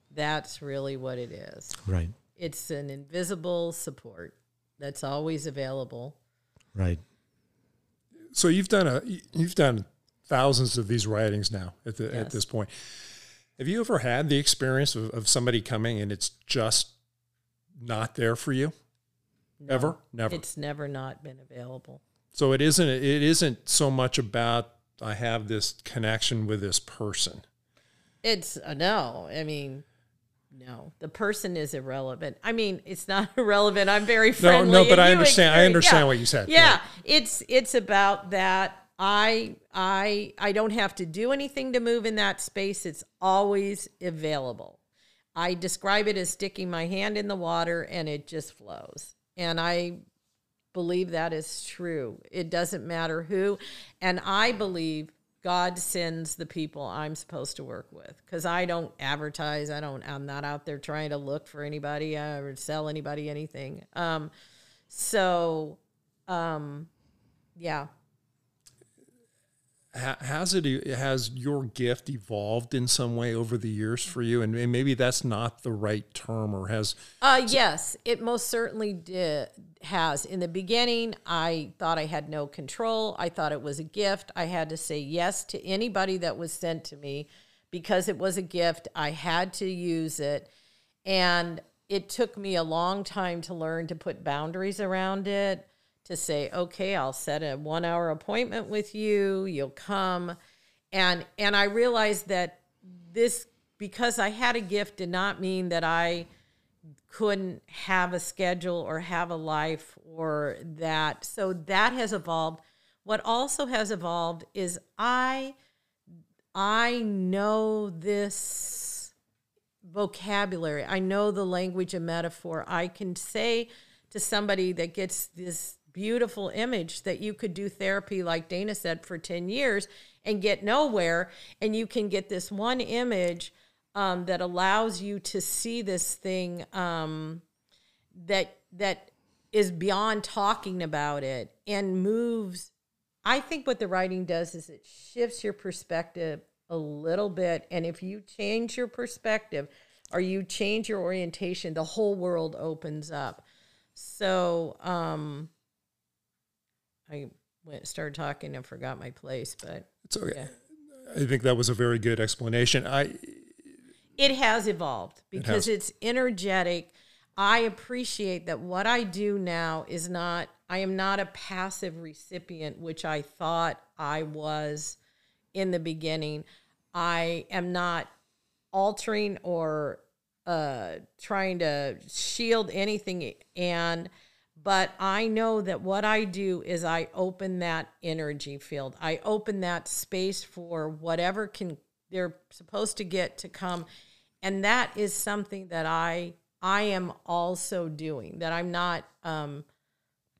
that's really what it is. right It's an invisible support that's always available. right So you've done a you've done thousands of these writings now at the, at this point. Have you ever had the experience of, of somebody coming and it's just not there for you? Ever? Never. It's never not been available. so it isn't it isn't so much about I have this connection with this person. It's a no. I mean, no. The person is irrelevant. I mean, it's not irrelevant. I'm very friendly. no, no, but I understand- I understand yeah. what you said. Yeah, Right. it's it's about that. I I I don't have to do anything to move in that space. It's always available. I describe it as sticking my hand in the water and it just flows. And I believe that is true. It doesn't matter who. And I believe God sends the people I'm supposed to work with because I don't advertise. I don't, I'm not out there trying to look for anybody uh, or sell anybody anything. Um, so, um, yeah. Ha- Has it has your gift evolved in some way over the years for you? And and maybe that's not the right term, or has Uh, yes, it most certainly did, has. In the beginning, I thought I had no control. I thought it was a gift. I had to say yes to anybody that was sent to me because it was a gift. I had to use it. And it took me a long time to learn to put boundaries around it, to say, okay, I'll set a one hour appointment with you, you'll come. And and I realized that this because I had a gift did not mean that I couldn't have a schedule or have a life or that. So that has evolved. What also has evolved is I I know this vocabulary. I know the language and metaphor. I can say to somebody that gets this beautiful image that you could do therapy like Dana said for 10 years and get nowhere and you can get this one image um, that allows you to see this thing um, that that is beyond talking about it and moves I think what the writing does is it shifts your perspective a little bit. And if you change your perspective or you change your orientation, the whole world opens up. So um, I went started talking and forgot my place, but it's okay. Yeah. I think that was a very good explanation. I It has evolved because has. it's energetic. I appreciate that what I do now is not, I am not a passive recipient, which I thought I was in the beginning. I am not altering or uh, trying to shield anything. And, but I know that what I do is I open that energy field, I open that space for whatever can they're supposed to get to come. And that is something that i i am also doing that i'm not um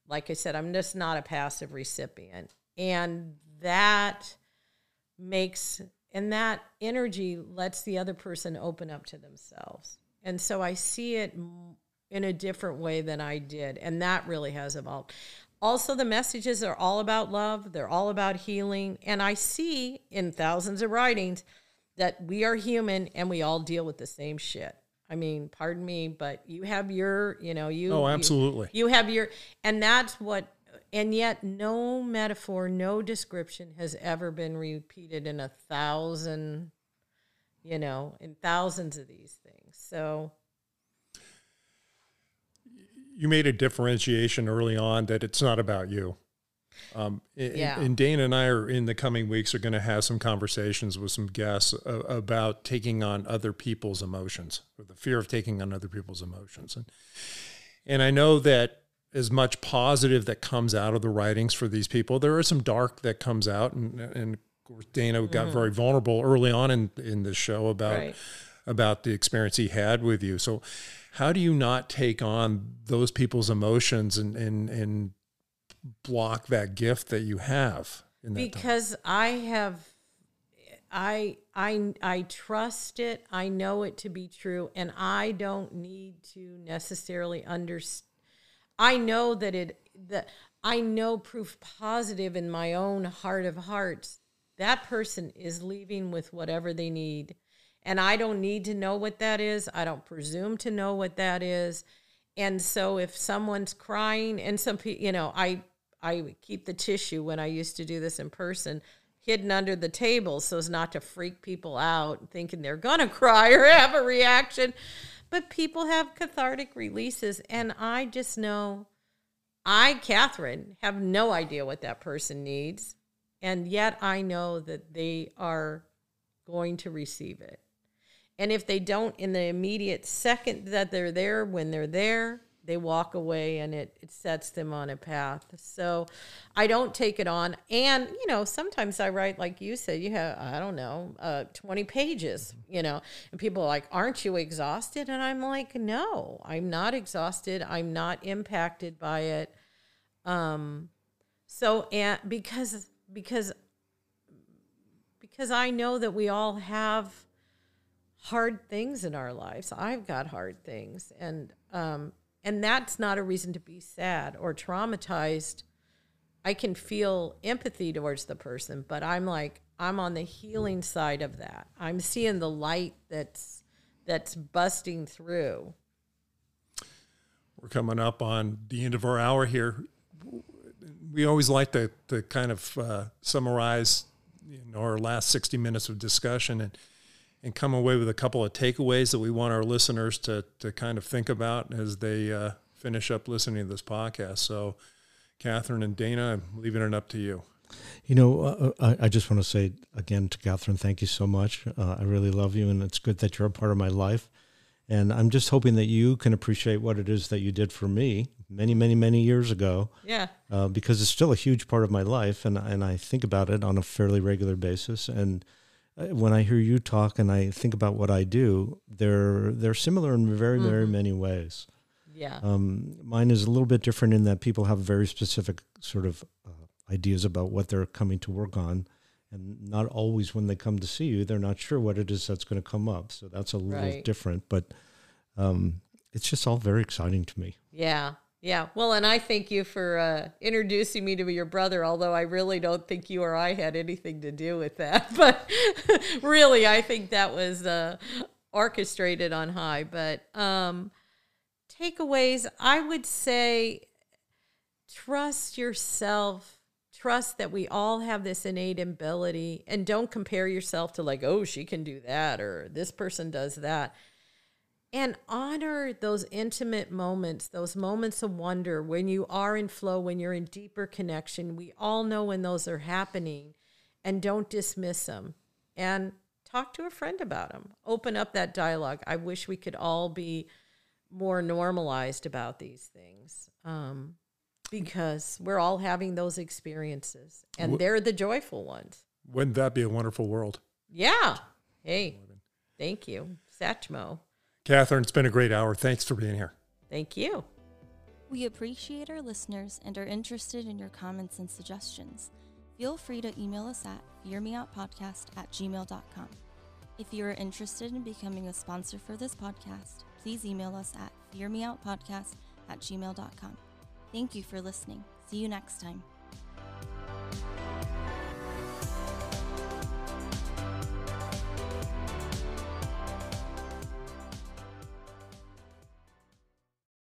like i said i'm just not a passive recipient. And that makes and that energy lets the other person open up to themselves. And so i see it in a different way than i did and that really has evolved. Also the messages are all about love they're all about healing and i see in thousands of writings that we are human and we all deal with the same shit. I mean pardon me but you have your you know you Oh, you- absolutely. you have your and that's what and yet no metaphor no description has ever been repeated in a thousand you know in thousands of these things. So you made a differentiation early on that it's not about you. Um, and, Yeah. and Dana and I are in the coming weeks are going to have some conversations with some guests uh, about taking on other people's emotions, or the fear of taking on other people's emotions, and and I know that as much positive that comes out of the writings for these people, there is some dark that comes out, and and of course Dana got very vulnerable early on in in this show about Right. about the experience he had with you. So, how do you not take on those people's emotions and and and block that gift that you have that time? because I have I I I trust it. I know it to be true and I don't need to necessarily understand I know that it that I know proof positive in my own heart of hearts that person is leaving with whatever they need. And I don't need to know what that is. I don't presume to know what that is. And so if someone's crying and some people, you know, I I keep the tissue when I used to do this in person hidden under the table so as not to freak people out thinking they're going to cry or have a reaction. But people have cathartic releases and I just know I, Catherine, have no idea what that person needs. And yet I know that they are going to receive it. And if they don't in the immediate second that they're there, when they're there, they walk away and it, it sets them on a path. So I don't take it on. And, you know, sometimes I write, like you said, you have, I don't know, uh, 20 pages, you know, and people are like, aren't you exhausted? And I'm like, no, I'm not exhausted. I'm not impacted by it. Um, so, and because, because, because I know that we all have hard things in our lives. I've got hard things, and um, and that's not a reason to be sad or traumatized. I can feel empathy towards the person, but I'm like I'm on the healing side of that. I'm seeing the light that's that's busting through. We're coming up on the end of our hour here. We always like to, to kind of uh, summarize our last 60 minutes of discussion and, and come away with a couple of takeaways that we want our listeners to, to kind of think about as they uh, finish up listening to this podcast. So, Catherine and Dana, I'm leaving it up to you. You know, uh, I, I just want to say again to Catherine, thank you so much. Uh, I really love you, and it's good that you're a part of my life. And I'm just hoping that you can appreciate what it is that you did for me many, many, many years ago, Yeah. uh, because it's still a huge part of my life, and and I think about it on a fairly regular basis. And uh, when I hear you talk, and I think about what I do, they're they're similar in very, very many ways. Yeah. Um, mine is a little bit different in that people have very specific sort of uh, ideas about what they're coming to work on. And not always when they come to see you, they're not sure what it is that's going to come up. So that's a little Right. different, but um, it's just all very exciting to me. Yeah. Yeah. Well, and I thank you for uh, introducing me to your brother, although I really don't think you or I had anything to do with that. But really, I think that was uh, orchestrated on high. But um, takeaways, I would say trust yourself, trust that we all have this innate ability and don't compare yourself to like, oh, she can do that or this person does that. And honor those intimate moments, those moments of wonder when you are in flow, when you're in deeper connection. We all know when those are happening and don't dismiss them. And talk to a friend about them. Open up that dialogue. I wish we could all be more normalized about these things. Um, because we're all having those experiences and they're the joyful ones. Wouldn't that be a wonderful world? Yeah. Hey, thank you, Satchmo. Catherine, it's been a great hour. Thanks for being here. Thank you. We appreciate our listeners and are interested in your comments and suggestions. Feel free to email us at fearmeoutpodcast at gmail.com. If you are interested in becoming a sponsor for this podcast, please email us at fearmeoutpodcast at gmail.com. Thank you for listening. See you next time.